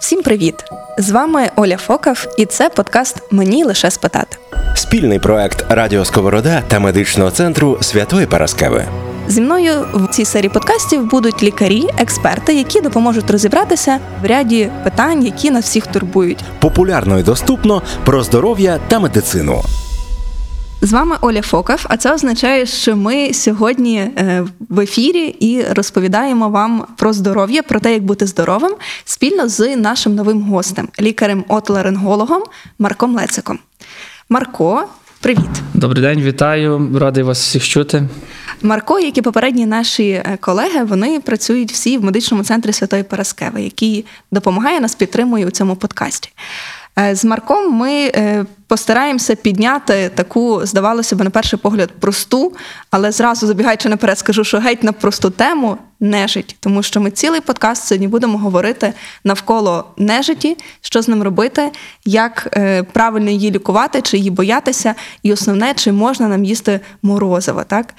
Всім привіт! З вами Оля Фокав, і це подкаст Мені лише спитати. Спільний проект Радіо Сковорода та медичного центру Святої Параскеви. Зі мною в цій серії подкастів будуть лікарі, експерти, які допоможуть розібратися в ряді питань, які нас всіх турбують. Популярно і доступно про здоров'я та медицину. З вами Оля Фокав, а це означає, що ми сьогодні е, в ефірі і розповідаємо вам про здоров'я, про те, як бути здоровим, спільно з нашим новим гостем, лікарем-отларингологом Марком Лециком. Марко, привіт! Добрий день, вітаю, радий вас всіх чути. Марко, як і попередні наші е, колеги, вони працюють всі в медичному центрі Святої Параскеви, який допомагає нас підтримує у цьому подкасті. Е, з Марком ми е, постараємося підняти таку, здавалося б, на перший погляд, просту, але зразу забігаючи наперед, скажу, що геть на просту тему нежить, тому що ми цілий подкаст сьогодні будемо говорити навколо нежиті, що з ним робити, як правильно її лікувати, чи її боятися, і основне, чи можна нам їсти морозиво, так?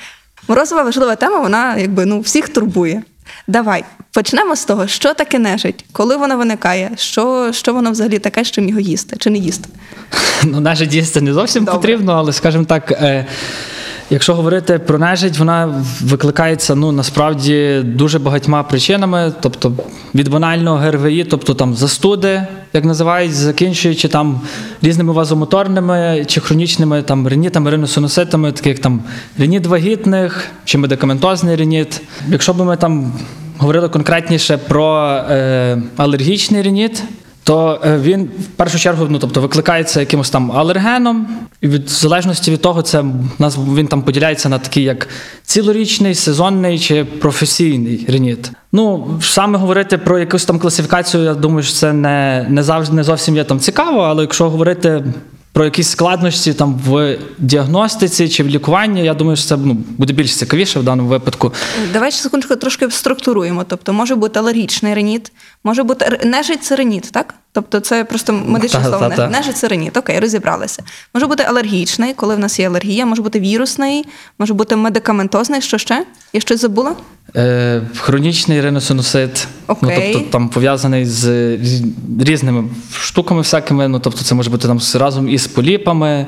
Морозова важлива тема, вона якби ну всіх турбує. Давай почнемо з того, що таке нежить, коли вона виникає, що що воно взагалі таке, що його їсти чи не їсти? Ну, нежить їсти не зовсім Добре. потрібно, але скажімо так. Е- Якщо говорити про нежить, вона викликається ну насправді дуже багатьма причинами, тобто від банального ГРВІ, тобто там застуди, як називають, закінчуючи там різними вазомоторними чи хронічними там ринітами, риносинуситами, таких там рініт вагітних чи медикаментозний рініт. Якщо б ми там говорили конкретніше про е, алергічний рініт, то е, він в першу чергу ну, тобто, викликається якимось там алергеном, і від в залежності від того, це нас він там поділяється на такий як цілорічний, сезонний чи професійний реніт. Ну саме говорити про якусь там класифікацію, я думаю, що це не не завжди не зовсім є там цікаво, але якщо говорити. Про якісь складності там в діагностиці чи в лікуванні, я думаю, що це ну, буде більш цікавіше в даному випадку. Давай ще секундочку трошки структуруємо. Тобто може бути алергічний реніт, може бути нежить це реніт, так? Тобто це просто медичне Та, слово. та. Нежить це. Окей, розібралися. Може бути алергічний, коли в нас є алергія, може бути вірусний, може бути медикаментозний. Що ще? Я щось забула? Е, хронічний риносинусит, ну, тобто там пов'язаний з різними штуками всякими, ну тобто це може бути там разом із поліпами.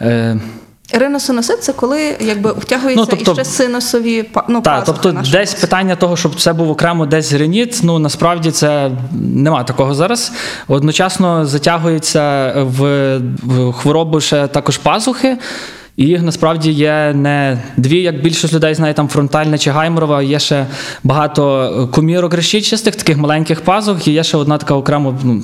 Е, Риносинусит це коли якби втягується Ну, тобто- іще синусові ну, так, тобто десь питання того, щоб це був окремо десь реніт, ну насправді це нема такого зараз. Одночасно затягується в, в хворобу ще також пазухи. І їх насправді є не дві, як більшість людей знає, там фронтальна чи гайморова, є ще багато комірок решітчастих, таких маленьких пазух, і є ще одна така окрема ну,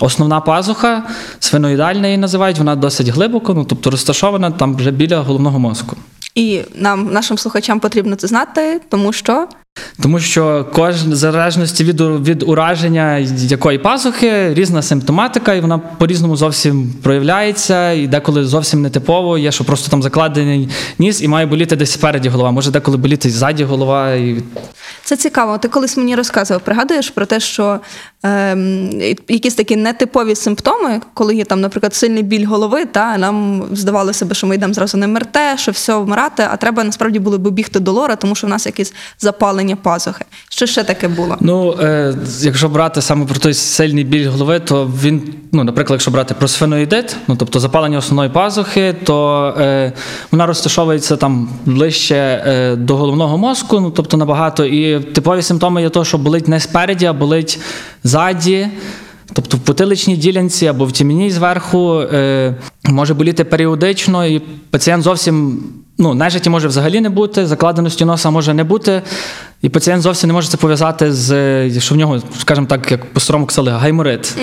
основна пазуха, сфеноїдальна її називають, вона досить глибоко, ну тобто розташована там вже біля головного мозку. І нам, нашим слухачам, потрібно це знати, тому що Тому що кожен в залежності від, від ураження якої пазухи різна симптоматика, і вона по-різному зовсім проявляється, і деколи зовсім нетипово. Є, що просто там закладений ніс і має боліти десь спереді голова. Може деколи боліти ззаді голова. І... Це цікаво. Ти колись мені розказував, пригадуєш про те, що ем, якісь такі нетипові симптоми, коли є там, наприклад, сильний біль голови, та нам здавалося б, що ми йдемо зразу на МРТ, що все вмирати, а треба насправді було б бігти до лора, тому що в нас якесь запалення пазухи. Що ще таке було? Ну, е, якщо брати саме про той сильний біль голови, то він, ну, наприклад, якщо брати про сфеноїдит, ну тобто запалення основної пазухи, то е, вона розташовується там ближче е, до головного мозку, ну тобто набагато. І типові симптоми є то, що болить не спереді, а болить ззаді. Тобто в потиличній ділянці або в тіміній зверху е, може боліти періодично, і пацієнт зовсім ну, нежиті може взагалі не бути, закладеності носа може не бути, і пацієнт зовсім не може це пов'язати з що в нього, скажімо так, як по старому казали, гайморит.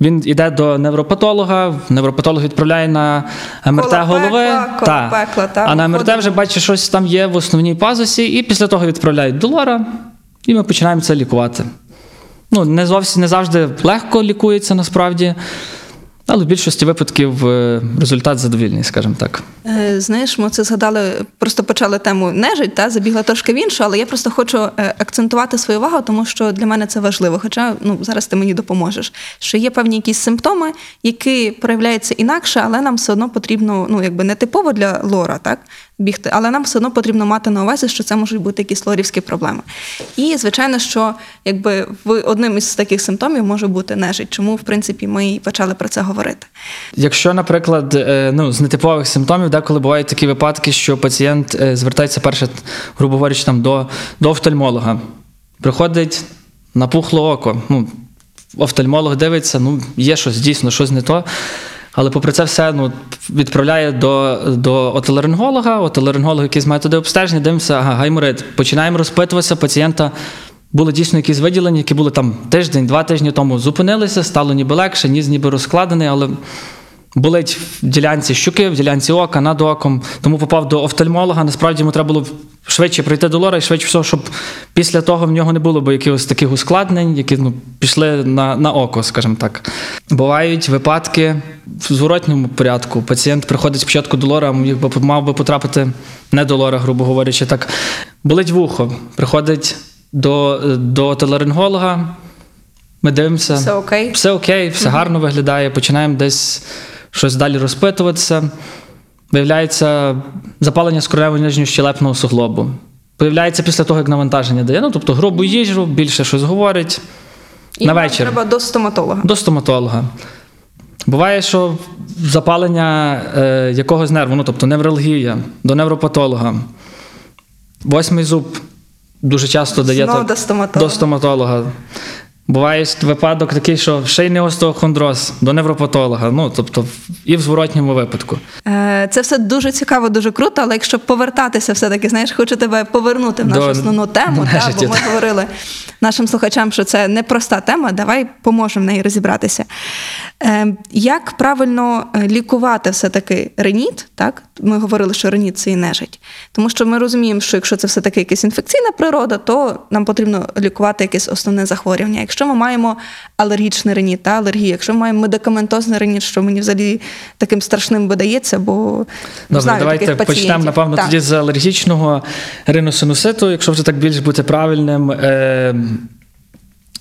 Він йде до невропатолога, невропатолог відправляє на МРТ Коло голови. пекла, коло та. пекла, та, а на МРТ вже бачить, щось там є в основній пазусі, і після того відправляють до лора, і ми починаємо це лікувати. Ну, не зовсім не завжди легко лікується насправді, але в більшості випадків е, результат задовільний, скажімо так. Е, Знаєш, ми це згадали, просто почали тему нежить, та забігла трошки в іншу, але я просто хочу е, акцентувати свою увагу, тому що для мене це важливо. Хоча ну зараз ти мені допоможеш. Що є певні якісь симптоми, які проявляються інакше, але нам все одно потрібно, ну якби не типово для лора, так бігти, але нам все одно потрібно мати на увазі, що це можуть бути якісь лорівські проблеми. І звичайно, що якби в одним із таких симптомів може бути нежить, чому в принципі ми і почали про це говорити. Якщо, наприклад, е, ну, з нетипових симптомів, деколи бувають такі випадки, що пацієнт е, звертається перше, грубо говорячи, там, до, до офтальмолога, приходить напухло око. Ну, офтальмолог дивиться, ну, є щось, дійсно, щось не то. Але попри це все ну, відправляє до до отоларинголога, отоларинголог якісь методи обстеження, дивимося, ага, гайморит. Починаємо розпитуватися пацієнта. Були дійсно якісь виділення, які були там тиждень, два тижні тому зупинилися, стало ніби легше, ніс ніби розкладений, але болить в ділянці щуки, в ділянці ока, над оком. Тому попав до офтальмолога. Насправді йому треба було швидше прийти до лора і швидше всього, щоб після того в нього не було б якихось таких ускладнень, які ну, пішли на, на око, скажімо так. Бувають випадки в зворотньому порядку. Пацієнт приходить спочатку до лора, міг би мав би потрапити не до лора, грубо говорячи, так. Болить вухо, приходить до, до телеринголога. Ми дивимося. Все окей. Все окей, все гарно виглядає. Починаємо десь щось далі розпитуватися. Виявляється запалення скроневого нижнього щелепного суглобу. Появляється після того, як навантаження дає. Ну, тобто грубу їжу, більше щось говорить. І на вечір. треба до стоматолога. До стоматолога. Буває, що запалення е, якогось нерву, ну тобто невралгія, до невропатолога. Восьмий зуб дуже часто дає Знову так- до стоматолога. до стоматолога. Буває випадок такий, що шийний остеохондроз до невропатолога. Ну, тобто, і в зворотньому випадку. Е, Це все дуже цікаво, дуже круто, але якщо повертатися, все-таки, знаєш, хочу тебе повернути в нашу До основну тему, та, нежиті, бо ми говорили нашим слухачам, що це непроста тема. Давай поможемо в неї розібратися. Е, Як правильно е, лікувати все-таки реніт? Так? Ми говорили, що реніт це і нежить. Тому що ми розуміємо, що якщо це все-таки якась інфекційна природа, то нам потрібно лікувати якесь основне захворювання. Якщо ми маємо алергічний реніт та алергію, якщо ми маємо медикаментозний реніт, що мені взагалі таким страшним видається, бо Добре, знаю давайте таких почнемо, напевно, Так. тоді з алергічного риносинуситу, якщо вже так більш бути правильним. Е-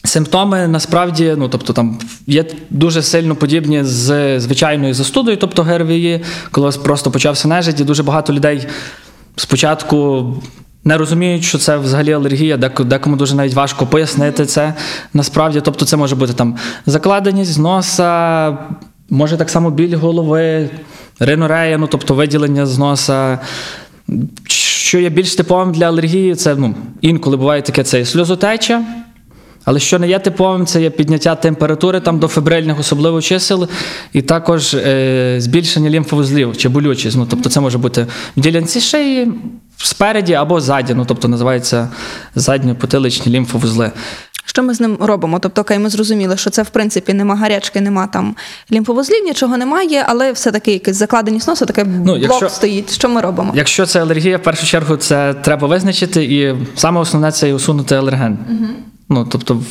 Симптоми насправді, ну тобто там є дуже сильно подібні з звичайною застудою, тобто ГРВІ, коли просто почався нежить, і дуже багато людей спочатку не розуміють, що це взагалі алергія, декому дуже навіть важко пояснити це насправді. Тобто, це може бути там закладеність носа, може так само біль голови, ринорея, ну тобто виділення з носа. Що є більш типовим для алергії, це ну, інколи буває таке це сльозотеча. Але що не є типовим, це є підняття температури там до фебрильних, особливо чисел, і також е, збільшення лімфовузлів чи болючість. Ну, тобто це може бути в ділянці шиї, спереді або ззаді, ну, тобто називається задньопотиличні лімфовузли. Що ми з ним робимо? Тобто, окей, ми зрозуміли, що це в принципі нема гарячки, нема там лімфовузлів, нічого немає, але все-таки якесь закладеність носу, таке блок Ну, якщо- стоїть. Що ми робимо? Якщо це алергія, в першу чергу це треба визначити, і саме основне це і усунути алерген. Ну, тобто,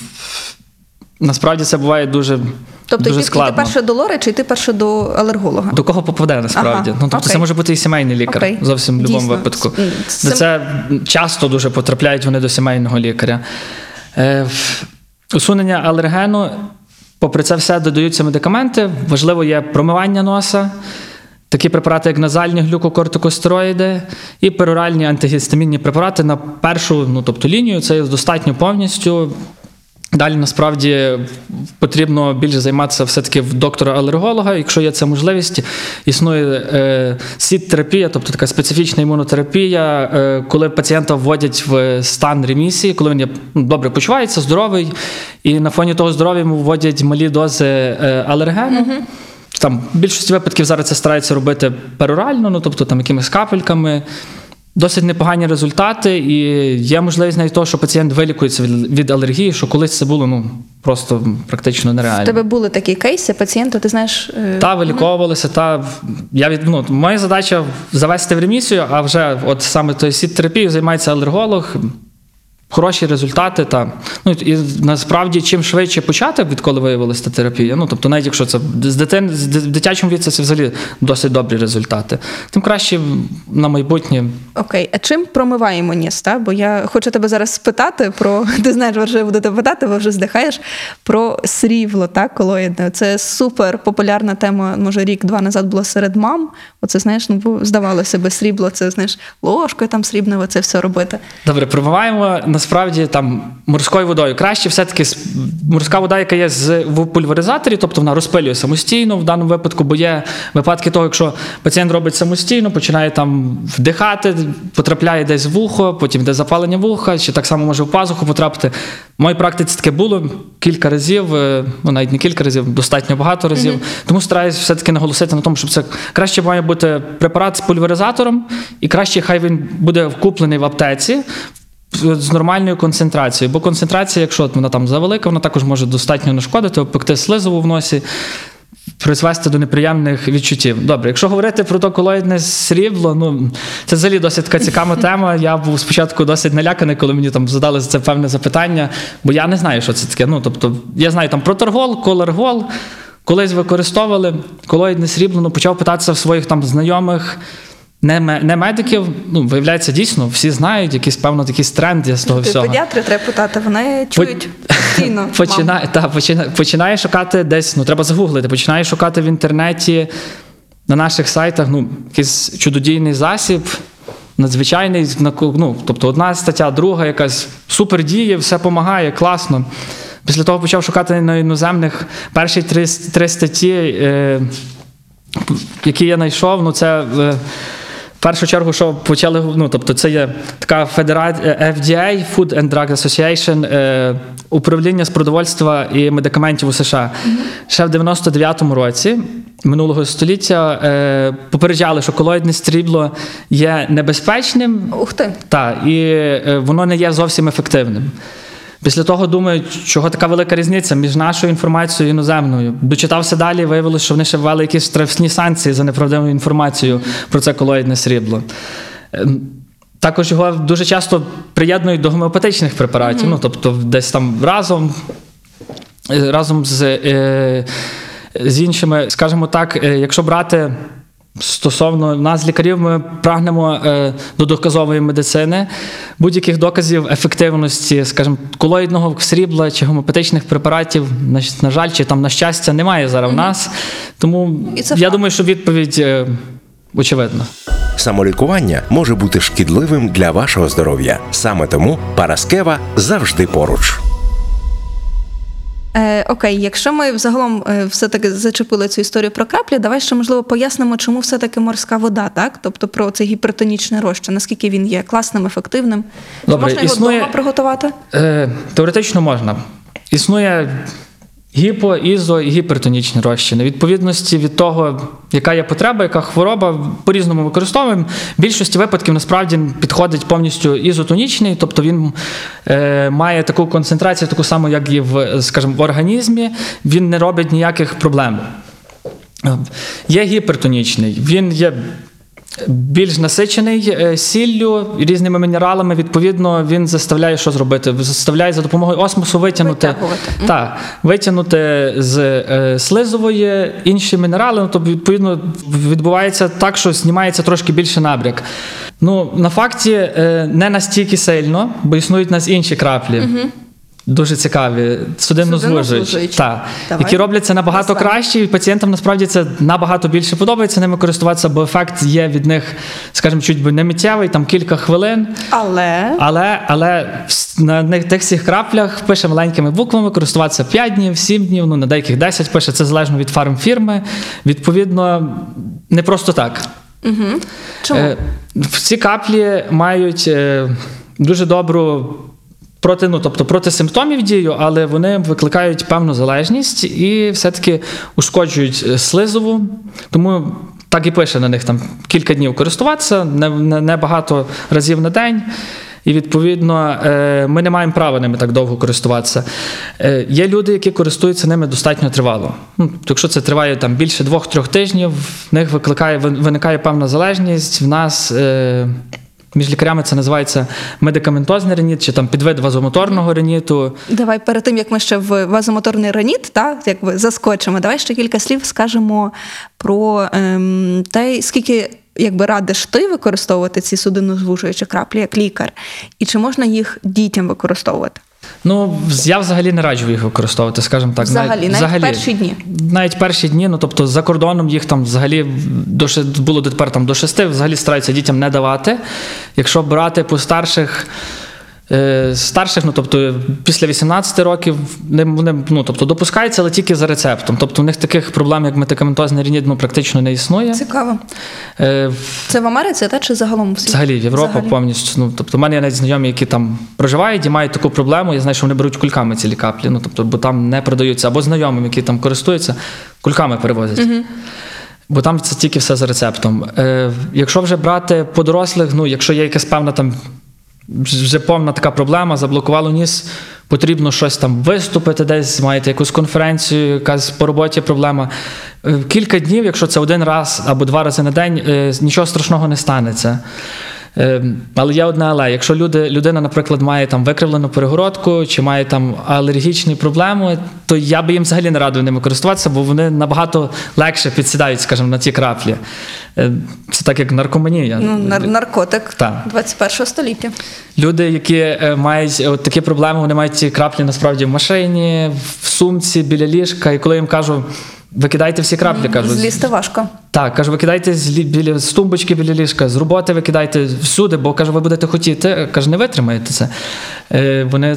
насправді це буває дуже, Тобто дуже йти, йти перше до лори чи йти перше до алерголога? До кого попаде насправді? Ага, ну, тобто окей. це може бути і сімейний лікар Окей. зовсім в будь-якому Дійсно. випадку. С- Де Це часто дуже потрапляють вони до сімейного лікаря. Е, усунення алергену, попри це все додаються медикаменти. Важливо є промивання носа. Такі препарати, як назальні глюкокортикостероїди і пероральні антигістамінні препарати на першу, ну тобто лінію, це достатньо повністю. Далі насправді потрібно більше займатися все-таки в доктора-алерголога, якщо є ця можливість. Існує е, сіт-терапія, тобто така специфічна імунотерапія, е, коли пацієнта вводять в стан ремісії, коли він є, ну, добре почувається, здоровий, і на фоні того здоров'я йому вводять малі дози е, алергену. Там в більшості випадків зараз це стараються робити перорально, ну тобто там якимись капельками. Досить непогані результати, і є можливість навіть того, що пацієнт вилікується від, від алергії, що колись це було ну просто практично У нереально. тебе були такі кейси, пацієнти, ти знаєш. е, Та виліковувалися, та я від ну, моя задача завести в ремісію, а вже от саме тою сіт терапією займається алерголог. Хороші результати, та ну і насправді чим швидше почати, відколи виявилася та терапія. Ну тобто, навіть якщо це з дитин з ди- дитячому віці, це взагалі досить добрі результати. Тим краще на майбутнє. Окей, а чим промиваємо ніс? Та? Бо я хочу тебе зараз спитати про ти знаєш, вже я буду тебе питати, бо вже здихаєш про срібло, так, колоїдне. Це супер популярна тема. Може, рік-два назад було серед мам. Оце знаєш, ну здавалося би, срібло, це знаєш, ложкою там срібною це все робити. Добре, промиваємо насправді там морською водою. Краще все-таки морська вода, яка є з в пульверизаторі, тобто вона розпилює самостійно в даному випадку, бо є випадки того, якщо пацієнт робить самостійно, починає там вдихати, потрапляє десь в вухо, потім йде запалення вуха, чи так само може в пазуху потрапити. В моїй практиці таке було кілька разів, е, ну навіть не кілька разів, достатньо багато разів. Тому стараюсь все-таки наголосити на тому, щоб це краще має бути препарат з пульверизатором, і краще хай він буде вкуплений в аптеці з нормальною концентрацією. Бо концентрація, якщо вона там завелика, вона також може достатньо нашкодити, обпекти слизову в носі. Призвести до неприємних відчуттів. Добре, якщо говорити про то колоїдне срібло, ну це взагалі досить така цікава тема. Я був спочатку досить наляканий, коли мені там задали це певне запитання, бо я не знаю, що це таке. Ну тобто, я знаю там про торгол, колергол, колись використовували колоїдне срібло, ну почав питатися в своїх там знайомих. Не, не медиків, ну виявляється, дійсно, всі знають, якийсь певно такий тренд з того всього. педіатри треба питати, вони чують постійно. Починає, та, починає, починає шукати десь, ну треба загуглити, починає шукати в інтернеті на наших сайтах ну, якийсь чудодійний засіб, надзвичайний, на ну, тобто одна стаття, друга якась супер діє, все допомагає, класно. Після того почав шукати на іноземних перші три, три статті, е, які я знайшов, ну це. Е, першу чергу, що почали, ну тобто, це є така федерація FDA, Food and Drug Association, е, управління з продовольства і медикаментів у США. Ще в 99-му році минулого століття е, попереджали, що колоїдне стрібло є небезпечним, Ух ти. та, і е, воно не є зовсім ефективним. Після того думають, чого така велика різниця між нашою інформацією і іноземною. Дочитався далі, виявилося, що вони ще ввели якісь штрафні санкції за неправдиву інформацію про це колоїдне срібло. Ем, Також його дуже часто приєднують до гомеопатичних препаратів, ну тобто десь там разом, е, разом з, е, з іншими, скажімо так, е, якщо брати. Стосовно нас, лікарів, ми прагнемо е, до доказової медицини, будь-яких доказів ефективності, скажімо, колоїдного срібла чи гомеопатичних препаратів, на, на жаль, чи там на щастя, немає зараз в нас. Тому я факт. думаю, що відповідь е, очевидна. Самолікування може бути шкідливим для вашого здоров'я. Саме тому Параскева завжди поруч. Е, окей, якщо ми взагалом е, все-таки зачепили цю історію про краплі, давай ще можливо пояснимо, чому все-таки морська вода, так? Тобто про цей гіпертонічний розчин, наскільки він є класним, ефективним. Чи Добре, можна його існує- вдома приготувати? Е, теоретично можна. Існує гіпо, ізо і гіпертонічні розчини. Відповідності від того, яка є потреба, яка хвороба, по-різному використовуємо. В більшості випадків насправді підходить повністю ізотонічний, тобто він е, має таку концентрацію, таку саму, як і в, скажімо, в організмі, він не робить ніяких проблем. Е, Є гіпертонічний, він є більш насичений е, сіллю різними мінералами. Відповідно, він заставляє що зробити? Заставляє за допомогою осмосу витягнути, так, витягнути з е, слизової інші мінерали. Ну, тобто, відповідно, відбувається так, що знімається трошки більше набряк. Ну, на факті е, не настільки сильно, бо існують у нас інші краплі. Дуже цікаві, судинно звужуючі, Судиннозвужуючі. так, які робляться набагато краще, і пацієнтам насправді це набагато більше подобається ними користуватися, бо ефект є від них, скажімо, чуть би не миттєвий, там кілька хвилин. Але Але, але на них тих всіх краплях пише маленькими буквами користуватися 5 днів, 7 днів, ну на деяких 10 пише, це залежно від фармфірми. Відповідно, не просто так. чому? Е, ці каплі мають е, дуже добру проти, ну, тобто проти симптомів дію, але вони викликають певну залежність і все-таки ушкоджують е, слизову. Тому так і пише на них там кілька днів користуватися, не, не, не разів на день. І відповідно е, ми не маємо права ними так довго користуватися. Е, Є люди, які користуються ними достатньо тривало. Ну, якщо це триває там більше двох-трьох тижнів, в них викликає виникає певна залежність. В нас Між лікарями це називається медикаментозний реніт чи там підвид вазомоторного реніту. Давай перед тим як ми ще в вазомоторний реніт, так якби заскочимо. Давай ще кілька слів скажемо про ем, те, скільки якби радиш ти використовувати ці судинозвужуючі краплі як лікар, і чи можна їх дітям використовувати? Ну, я взагалі не раджу їх використовувати, скажімо так. Взагалі, навіть перші дні? Навіть перші дні, ну тобто за кордоном їх там взагалі до було дотепер там до шести, взагалі стараються дітям не давати. Якщо брати по старших. Е, Старших, ну тобто після 18 років вони ну, тобто, допускаються, але тільки за рецептом. Тобто у них таких проблем, як медикаментозний рінід, ну, практично не існує. Цікаво. Е, Це в Америці, та чи загалом у світі? Взагалі, Європа Взагалі. повністю. Ну, тобто, в мене є навіть знайомі, які там проживають і мають таку проблему. Я знаю, що вони беруть кульками ці каплі, ну, тобто, бо там не продаються, або знайомим, які там користуються, кульками перевозять. Бо там це тільки все за рецептом. Е, якщо вже брати по дорослих, ну, якщо є якась певна там вже повна така проблема, заблокувало ніс, потрібно щось там виступити десь, маєте якусь конференцію, якась по роботі проблема. Е, Кілька днів, якщо це один раз або два рази на день, е, нічого страшного не станеться. Е, Але є одне але. Якщо люди, людина, наприклад, має там викривлену перегородку чи має там алергічні проблеми, то я би їм взагалі не радив ними користуватися, бо вони набагато легше підсідають, скажімо, на ті краплі. Е, Це так як наркоманія. Ну, нар- наркотик Так. 21 століття. Люди, які е, мають е, от такі проблеми, вони мають ці краплі насправді в машині, в сумці, біля ліжка. І коли їм кажу, викидайте всі краплі, кажу, Злізти важко. так, кажу, викидайте з біля з тумбочки біля ліжка, з роботи викидайте всюди, бо каже, ви будете хотіти. Каже, не витримаєте це. Е, вони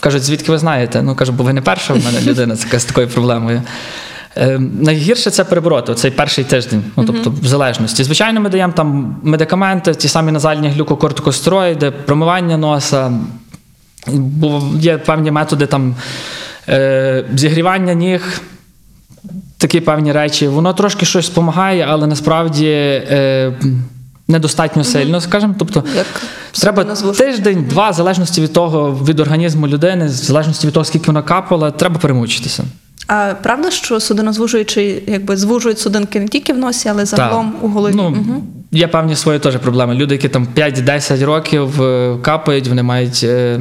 кажуть, звідки ви знаєте? Ну кажу, бо ви не перша в мене людина з з такою проблемою. Е, найгірше це перебороти цей перший тиждень, ну тобто в залежності. Звичайно, ми даємо там медикаменти, ті самі назальні глюкокортикостероїди, промивання носа. Бо є певні методи там е, зігрівання ніг, такі певні речі. Воно трошки щось допомагає, але насправді е, недостатньо сильно, скажімо. Тобто Як треба тиждень, два, в залежності від того, від організму людини, в залежності від того, скільки вона капала, треба перемучитися. А правда, що судинозвужуючі якби звужують судинки не тільки в носі, але загалом у голові? Ну, Мгм. Є певні свої теж проблеми. Люди, які там 5-10 років е, капають, вони мають е,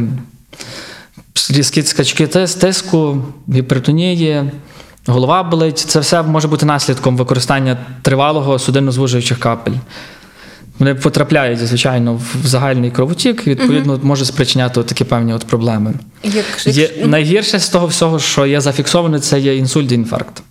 різкі скачки тис- тиску, гіпертонії, голова болить. Це все може бути наслідком використання тривалого судинно-звужуючих капель. Вони потрапляють, звичайно, в загальний кровотік, і відповідно може спричиняти такі певні от проблеми. Як, Є, найгірше з того всього, що є зафіксовано, це є інсульт і інфаркт.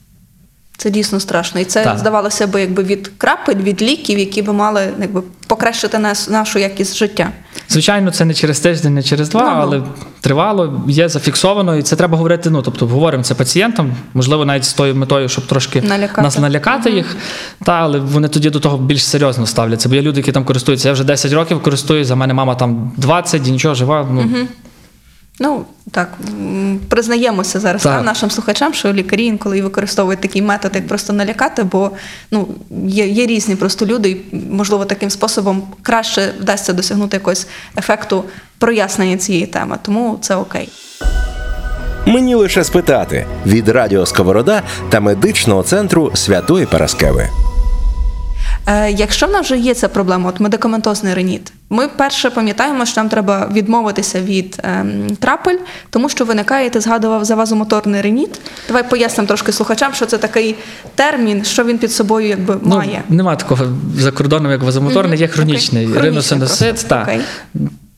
Це дійсно страшно. І це Так. здавалося б, якби від крапель, від ліків, які би мали якби, покращити нас, нашу якість життя. Звичайно, це не через тиждень, не через два, Ну, ну. але тривало, є зафіксовано, і це треба говорити. Ну тобто, говоримо це пацієнтам, можливо, навіть з тою метою, щоб трошки Налякати. нас налякати їх. Та, але вони тоді до того більш серйозно ставляться. Бо є люди, які там користуються. Я вже 10 років користуюсь, за мене мама там 20, і нічого жива. Ну Ну так признаємося зараз Так. та, нашим слухачам, що лікарі інколи використовують такий метод, як просто налякати, бо ну є, є різні просто люди, і можливо таким способом краще вдасться досягнути якогось ефекту прояснення цієї теми. Тому це окей. Мені лише спитати від Радіо Сковорода та медичного центру Святої Параскеви. Е, якщо в нас вже є ця проблема, от медикаментозний реніт, ми перше пам'ятаємо, що нам треба відмовитися від ем, крапель, тому що виникає, ти згадував за вазомоторний реніт. Давай пояснимо трошки слухачам, що це такий термін, що він під собою якби має. Ну, нема такого за кордоном, як вазомоторний, є хронічний Окей. риносиносит. Так.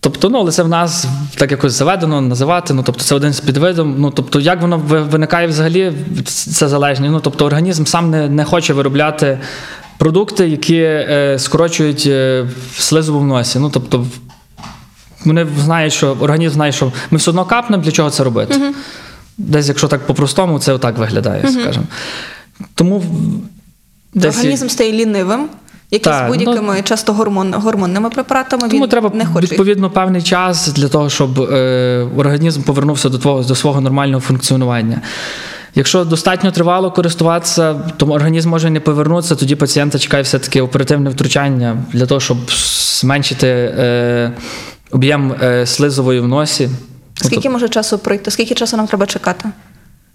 Тобто, ну, але це в нас так якось заведено називати. Ну, тобто, це один з підвидів. Ну, тобто, як воно виникає взагалі, це залежність. Ну, тобто, організм сам не, не хоче виробляти продукти, які е, скорочують е, слизову в носі. Ну, тобто, вони знають, що організм знає, що ми все одно капнемо, для чого це робити. Десь, якщо так по-простому, це отак виглядає, скажімо. Тому десь. Організм стає лінивим, Так, з будь-якими ну- часто гормон, гормонними препаратами Тому він треба не хоче. відповідно певний час для того, щоб е, організм повернувся до твого до свого нормального функціонування. Якщо достатньо тривало користуватися, то організм може не повернутися, тоді пацієнта чекає все-таки оперативне втручання для того, щоб зменшити е, об'єм е, слизової в носі. Скільки може часу пройти? Скільки часу нам треба чекати?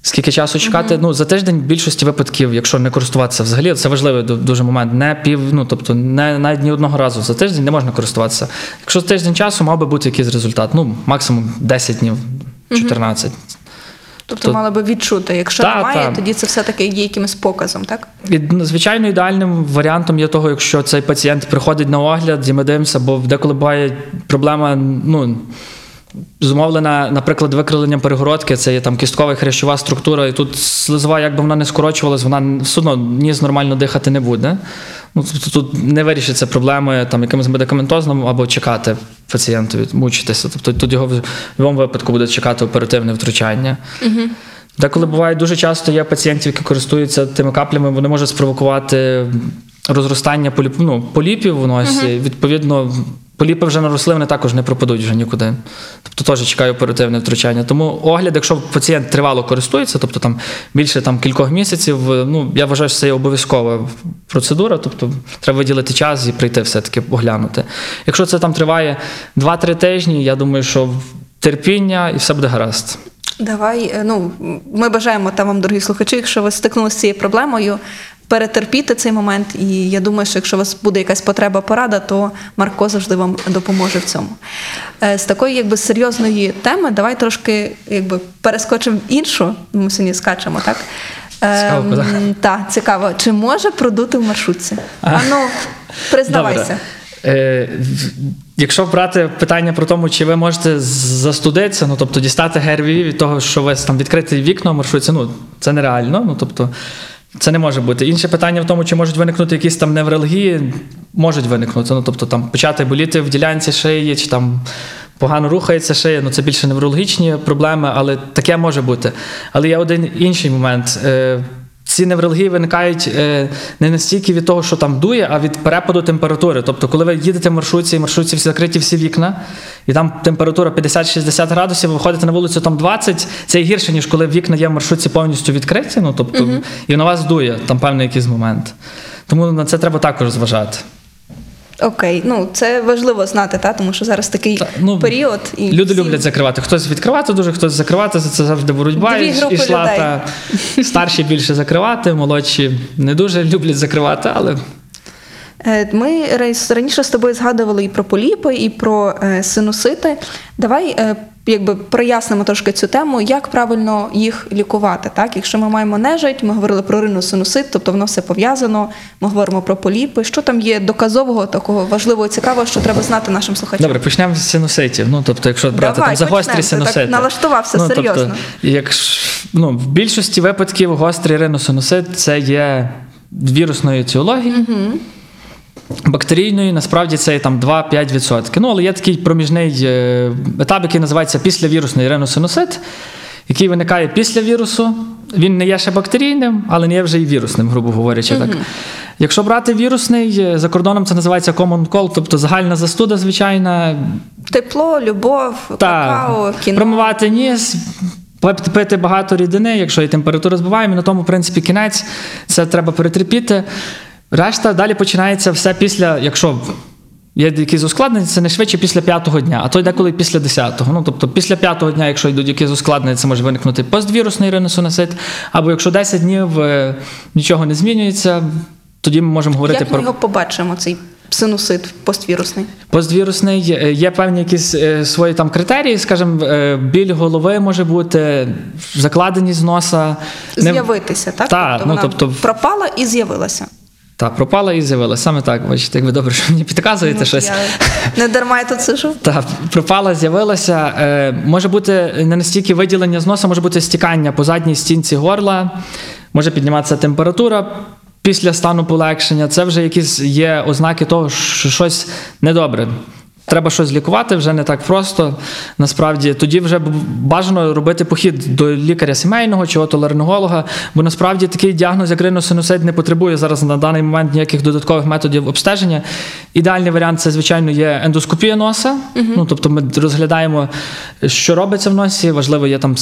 Скільки часу чекати? Ну, за тиждень в більшості випадків, якщо не користуватися взагалі, це важливий дуже момент. Не пів, ну тобто не навіть ні одного разу за тиждень не можна користуватися. Якщо за тиждень часу, мав би бути якийсь результат. Ну, максимум 10 днів, 14. Тобто мали би відчути. Якщо Та, немає, та. тоді це все-таки є якимось показом, так? І, ну, звичайно, ідеальним варіантом є того, якщо цей пацієнт приходить на огляд, і ми дивимося, бо деколи буває проблема, ну. Зумовлена, наприклад, викриленням перегородки, це є там кісткова і хрящова структура, і тут слизова, як би вона не скорочувалась, вона все одно ніс нормально дихати не буде. Ну, тобто тут не вирішиться проблеми там, якимось медикаментозним або чекати пацієнтові, мучитися. Тобто тут його в будь-якому випадку буде чекати оперативне втручання. Деколи буває дуже часто є пацієнтів, які користуються тими каплями, вони можуть спровокувати розростання поліп, ну, поліпів в носі. Відповідно, поліпи вже наросли, вони також не пропадуть вже нікуди. Тобто теж чекає оперативне втручання. Тому огляд, якщо пацієнт тривало користується, тобто там більше там, кількох місяців, ну я вважаю, що це є обов'язкова процедура, тобто треба виділити час і прийти все-таки оглянути. Якщо це там триває 2-3 тижні, я думаю, що терпіння і все буде гаразд. Давай, е, ну ми бажаємо там вам, дорогі слухачі, якщо ви стикнулися з цією проблемою, перетерпіти цей момент. І я думаю, що якщо у вас буде якась потреба порада, то Марко завжди вам допоможе в цьому. Е, З такої якби серйозної теми, давай трошки якби перескочимо в іншу. Ми сьогодні скачемо, так? Цікаво, Ем, да? та, цікаво. Чи може продути в маршрутці? А ну, признавайся. Е, якщо брати питання про тому, чи ви можете застудитися, ну тобто дістати ГРВІ від того, що у вас там відкрите вікно в маршрутці, ну це нереально. Ну тобто це не може бути. Інше питання в тому, чи можуть виникнути якісь там невралгії, можуть виникнути. Ну тобто там почати боліти в ділянці шиї, чи там погано рухається шия, ну це більше неврологічні проблеми, але таке може бути. Але є один інший момент. Ці невралгії виникають е, не настільки від того, що там дує, а від перепаду температури. Тобто, коли ви їдете в маршрутці, і маршрутці всі закриті всі вікна, і там температура 50-60 градусів, ви виходите на вулицю там 20, це гірше, ніж коли вікна є в маршрутці повністю відкриті, ну тобто, і на вас дує там певний якийсь момент. Тому на це треба також зважати. Окей, ну це важливо знати, та, тому що зараз такий Та, ну, період. І Люди всі- люблять закривати. Хтось відкривати дуже, хтось закривати. За це завжди боротьба. Дві групи ішла, людей. та старші більше закривати, молодші не дуже люблять закривати, але Е, Ми раніше з тобою згадували і про поліпи, і про е, синусити. Давай е, якби прояснимо трошки цю тему, як правильно їх лікувати. Так? Якщо ми маємо нежить, ми говорили про риносинусит, тобто воно все пов'язано. Ми говоримо про поліпи. Що там є доказового, такого важливого цікавого, що треба знати нашим слухачам? Добре, почнемо з синуситів. Ну, тобто, якщо брати Давай, там загострі. Так синусити. налаштувався ну, серйозно. Тобто, якщо, ну, в більшості випадків гострий риносинусит це є вірусної етіології. Бактерійної насправді це там 2-5%. Ну, але є такий проміжний е, етап, який називається післявірусний риносинусит, який виникає після вірусу. Він не є ще бактерійним, але не є вже і вірусним, грубо говорячи. Так. Якщо брати вірусний, е, за кордоном це називається common cold, тобто загальна застуда, звичайна, Тепло, любов, какао, кіно. Промивати ніс, пити- багато рідини, якщо і температуру збиваємо, і на тому, в принципі, кінець. Це треба перетерпіти. Решта далі починається все після, якщо є якісь ускладнення, це не швидше після п'ятого дня, а то йде коли після десятого. Ну, тобто після п'ятого дня, якщо йдуть якісь ускладнення, це може виникнути поствірусний риносинусит, або якщо 10 днів е, нічого не змінюється, тоді ми можемо говорити Як ми його побачимо, цей синусит поствірусний? Поствірусний е, є певні якісь е, свої там критерії, скажімо, біль голови може бути, закладеність носа. не- З'явитися, так? Та, тобто ну, вона тобто- пропала і з'явилася. Та, пропала і з'явилася. Саме так, бачите, як ви добре, що мені підказуєте Ну, щось. Я не дарма я тут сижу. Та, пропала, з'явилася. Е, може бути не настільки виділення з носа, може бути стікання по задній стінці горла, може підніматися температура після стану полегшення. Це вже якісь є ознаки того, що щось недобре. Треба щось лікувати, вже не так просто. Насправді, тоді вже бажано робити похід до лікаря сімейного чи отоларинголога, бо насправді такий діагноз, як риносинусит, не потребує зараз на даний момент ніяких додаткових методів обстеження. Ідеальний варіант це, звичайно, є ендоскопія носа. Ну, тобто ми розглядаємо, що робиться в носі. Важливо є там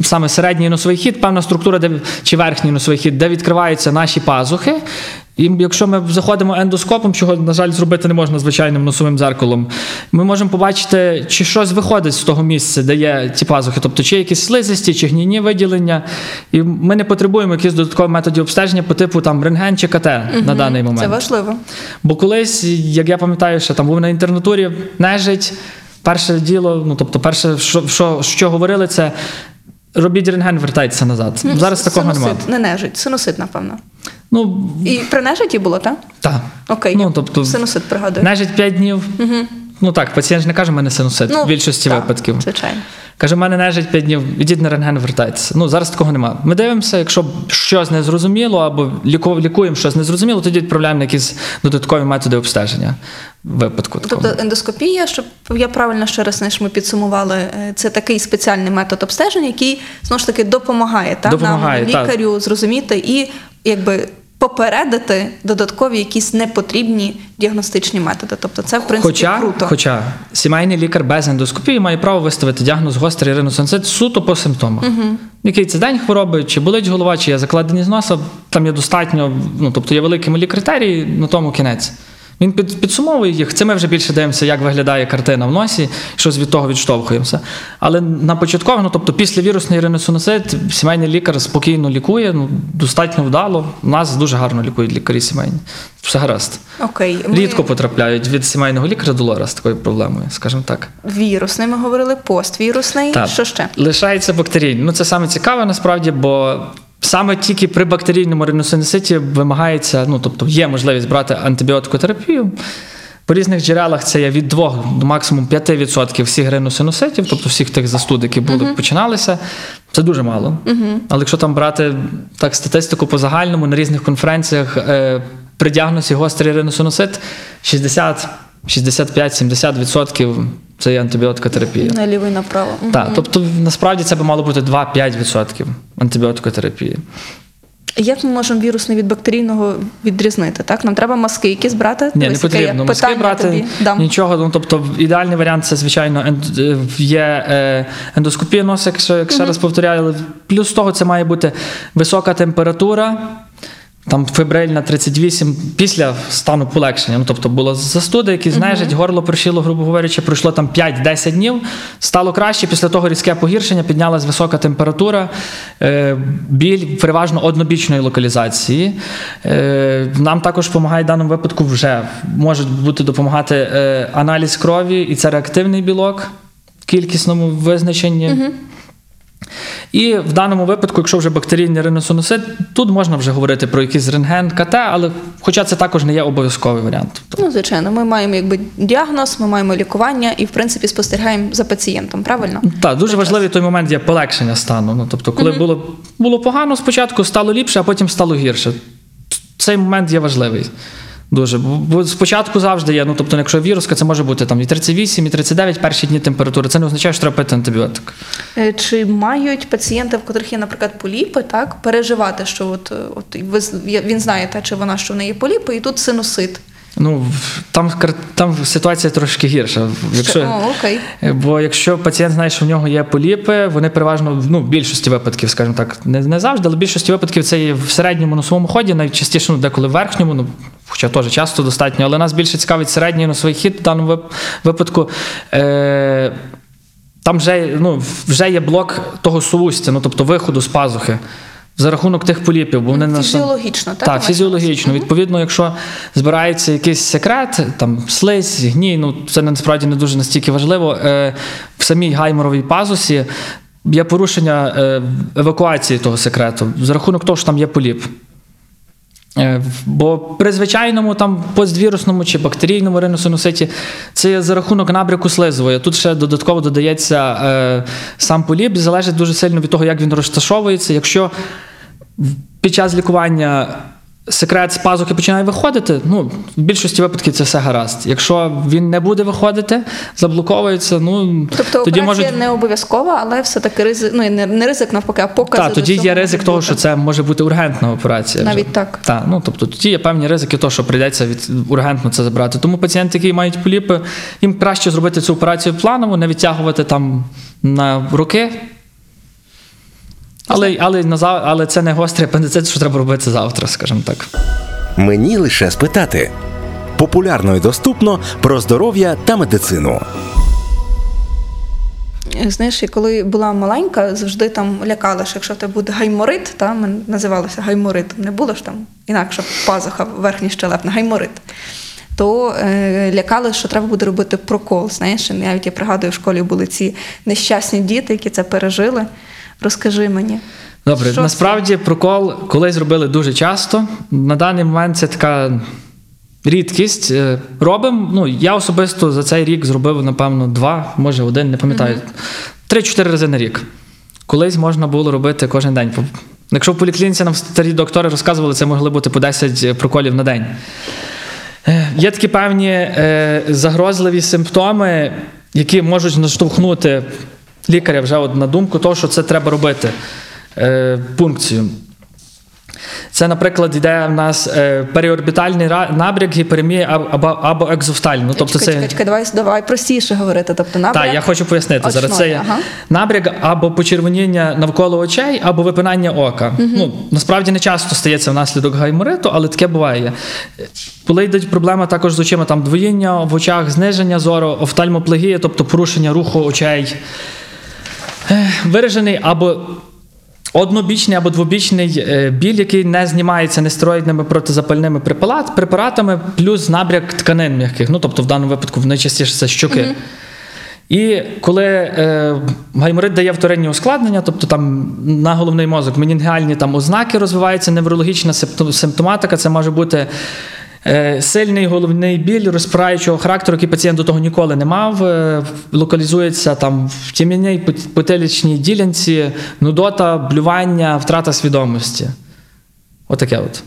саме середній носовий хід, певна структура, де чи верхній носовий хід, де відкриваються наші пазухи. І якщо ми заходимо ендоскопом, чого, на жаль, зробити не можна звичайним носовим дзеркалом, ми можемо побачити, чи щось виходить з того місця, де є ті пазухи, тобто чи якісь слизисті, чи гнійні виділення. І ми не потребуємо якихось додаткових методів обстеження по типу там рентген чи КТ на даний момент. Це важливо. Бо колись, як я пам'ятаю, що там був на інтернатурі нежить, перше діло, ну тобто, перше, що, що, що говорили, це робіть рентген, вертайтеся назад. Зараз такого синусит, немає. не нежить, синусит, напевно. Ну, І при нежиті було, так? так. Окей, Ну, тобто, синусит пригадую. нежить 5 днів. Ну так, пацієнт ж не каже, в мене синусит в більшості так, випадків. Звичайно. Каже, в мене нежить 5 днів, ідіть на рентген, вертайтеся. Ну, зараз такого немає. Ми дивимося, якщо щось не зрозуміло, або ліку- лікуємо щось незрозуміло, тоді відправляємо на якісь додаткові методи обстеження випадку такому. Тобто ендоскопія, щоб я правильно ще раз знаєш, ми підсумували, е, це такий спеціальний метод обстеження, який знову ж таки допомагає, та, Допомагає, нам, так. лікарю зрозуміти і якби попередити додаткові якісь непотрібні діагностичні методи. Тобто це в принципі Хоча, круто. хоча сімейний лікар без ендоскопії має право виставити діагноз гострий риносенцит суто по симптомах. Який це день хвороби, чи болить голова, чи є закладені з носа, там є достатньо, ну тобто є великі малі критерії, на тому кінець. Він під, підсумовує їх. Це ми вже більше дивимося, як виглядає картина в носі, щось від того відштовхуємося. Але на початково, ну тобто після вірусний риносинусит, сімейний лікар спокійно лікує, ну достатньо вдало. У нас дуже гарно лікують лікарі сімейні. Все гаразд. Окей, ми Рідко потрапляють від сімейного лікаря до лора з такою проблемою, скажімо так. вірусний, ми говорили, поствірусний. Так. Що ще? Лишається бактерійний. Ну це саме цікаве насправді, бо саме тільки при бактерійному риносинуситі вимагається, ну тобто є можливість брати антибіотикотерапію. По різних джерелах це є від 2 до максимум 5% всіх риносинуситів, тобто всіх тих застуд, які були починалися. Це дуже мало. Але якщо там брати так статистику по загальному на різних конференціях е, при діагнозі гострий риносинусит 60 65-70% це є антибіотикотерапія. Наліво і направо. Так, тобто насправді це би мало бути 2-5% антибіотикотерапії. Як ми можемо вірусний від бактерійного відрізнити? Так, нам треба маски якісь брати. Ні, не яке є потрібно. Маски питання брати тобі дам. нічого. Ну тобто, ідеальний варіант це, звичайно, е, є е, ендоскопія носа, якщо як ще раз повторяю. але Плюс того, це має бути висока температура. Там фебрильна 38 після стану полегшення. Ну, тобто було застуда, якісь знежить, горло пришило, грубо говорячи, пройшло там 5-10 днів. Стало краще. Після того різке погіршення, піднялась висока температура, е, біль переважно однобічної локалізації. Е, нам також допомагає в даному випадку вже можуть бути допомагати е, аналіз крові, і це реактивний білок в кількісному визначенні. І в даному випадку, якщо вже бактерійний риносинусит, тут можна вже говорити про якийсь рентген, КТ, але хоча це також не є обов'язковий варіант. Ну, звичайно, ми маємо якби діагноз, ми маємо лікування і, в принципі, спостерігаємо за пацієнтом, правильно? Так, дуже важливий той момент є полегшення стану. Ну, тобто, коли було, було погано спочатку, стало ліпше, а потім стало гірше. Цей момент є важливий. Дуже. Бо- спочатку завжди є, ну тобто, якщо віруска, це може бути там і 38, і 39 перші дні температури. Це не означає, що треба пити антибіотик. Е, Чи мають пацієнти, в котрих є, наприклад, поліпи, так, переживати, що от, е, от він знає, та, чи вона, що в неї поліпи, і тут синусит. Ну, там, там ситуація трошки гірша. Якщо, О, окей. Бо якщо пацієнт знає, що в нього є поліпи, вони переважно ну, в більшості випадків, скажімо так, не, не завжди, але в більшості випадків це є в середньому носовому ході, найчастіше ну, деколи в верхньому, ну, хоча теж часто достатньо, але нас більше цікавить середній носовий хід в даному випадку. Е- там вже, ну, вже є блок того сувустя, ну, тобто виходу з пазухи. За рахунок тих поліпів, бо вони на Фізіологічно, так? так, фізіологічно. Угу. Відповідно, якщо збирається якийсь секрет, там слизь, гній, ну це насправді не дуже настільки важливо. Е, в самій гайморовій пазусі є порушення е, евакуації того секрету за рахунок того, що там є поліп. Е, Бо при звичайному там поствірусному чи бактерійному риносинуситі це є за рахунок набряку слизової. Тут ще додатково додається е, сам поліп, залежить дуже сильно від того, як він розташовується. Якщо під час лікування секрет з пазухи починає виходити, ну, в більшості випадків це все гаразд. Якщо він не буде виходити, заблоковується, ну Тобто тоді можуть. не обов'язкова, але все-таки ризик, ну не, не ризик навпаки, а покази. Так, тоді є ризик того, що це може бути ургентна операція. вже. Навіть так. Так, ну тобто тоді є певні ризики, того, що прийдеться від ургентно це забрати. Тому пацієнти, які мають поліпи, їм краще зробити цю операцію планово, не відтягувати там на роки. Але, але, але це не гострий апендицит, що треба робити завтра, скажімо так. Мені лише спитати. Популярно і доступно про здоров'я та медицину. Знаєш, я коли була маленька, завжди там лякала, що якщо в тебе буде гайморит, та називалося гайморитом, не було ж там інакше пазуха верхній щелепна, гайморит. То е, лякали, що треба буде робити прокол. Знаєш, навіть я пригадую, в школі були ці нещасні діти, які це пережили. Розкажи мені. Добре, Що насправді прокол колись робили дуже часто. На даний момент це така рідкість. Е, Робимо. Ну, я особисто за цей рік зробив, напевно, два, може один, не пам'ятаю. Три-чотири рази на рік. Колись можна було робити кожен день. Якщо в поліклініці нам старі доктори розказували, це могли бути по 10 проколів на день. Е, Є такі певні е, загрозливі симптоми, які можуть наштовхнути лікаря вже от на думку того, що це треба робити е, пункцію. Це, наприклад, йде в нас е, періорбітальний набряк гіперемії або, або, екзофтальний. Ну, тобто чекай, це... чекай, чекай, давай, давай простіше говорити. Тобто, набряк, Так, я хочу пояснити зараз. Це є ага. набряк або почервоніння навколо очей, або випинання ока. Ну, насправді не часто стається внаслідок гаймориту, але таке буває. Коли йдуть проблеми також з очима, там двоїння в очах, зниження зору, офтальмоплегія, тобто порушення руху очей, е, виражений або. Однобічний або двобічний е, біль, який не знімається нестероїдними протизапальними препаратами, плюс набряк тканин м'яких. Ну, тобто, в даному випадку найчастіше це щоки. І коли е, гайморит дає вторинні ускладнення, тобто там на головний мозок менінгіальні там ознаки розвиваються, неврологічна симптоматика, це може бути сильний головний біль розпираючого характеру, який пацієнт до того ніколи не мав, е, локалізується там в тім'яній пот- потилічній ділянці, нудота, блювання, втрата свідомості. Отаке от.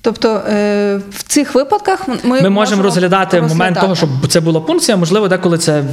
Тобто е, в цих випадках ми, Ми можемо розглядати момент того, щоб це була пункція, можливо, деколи це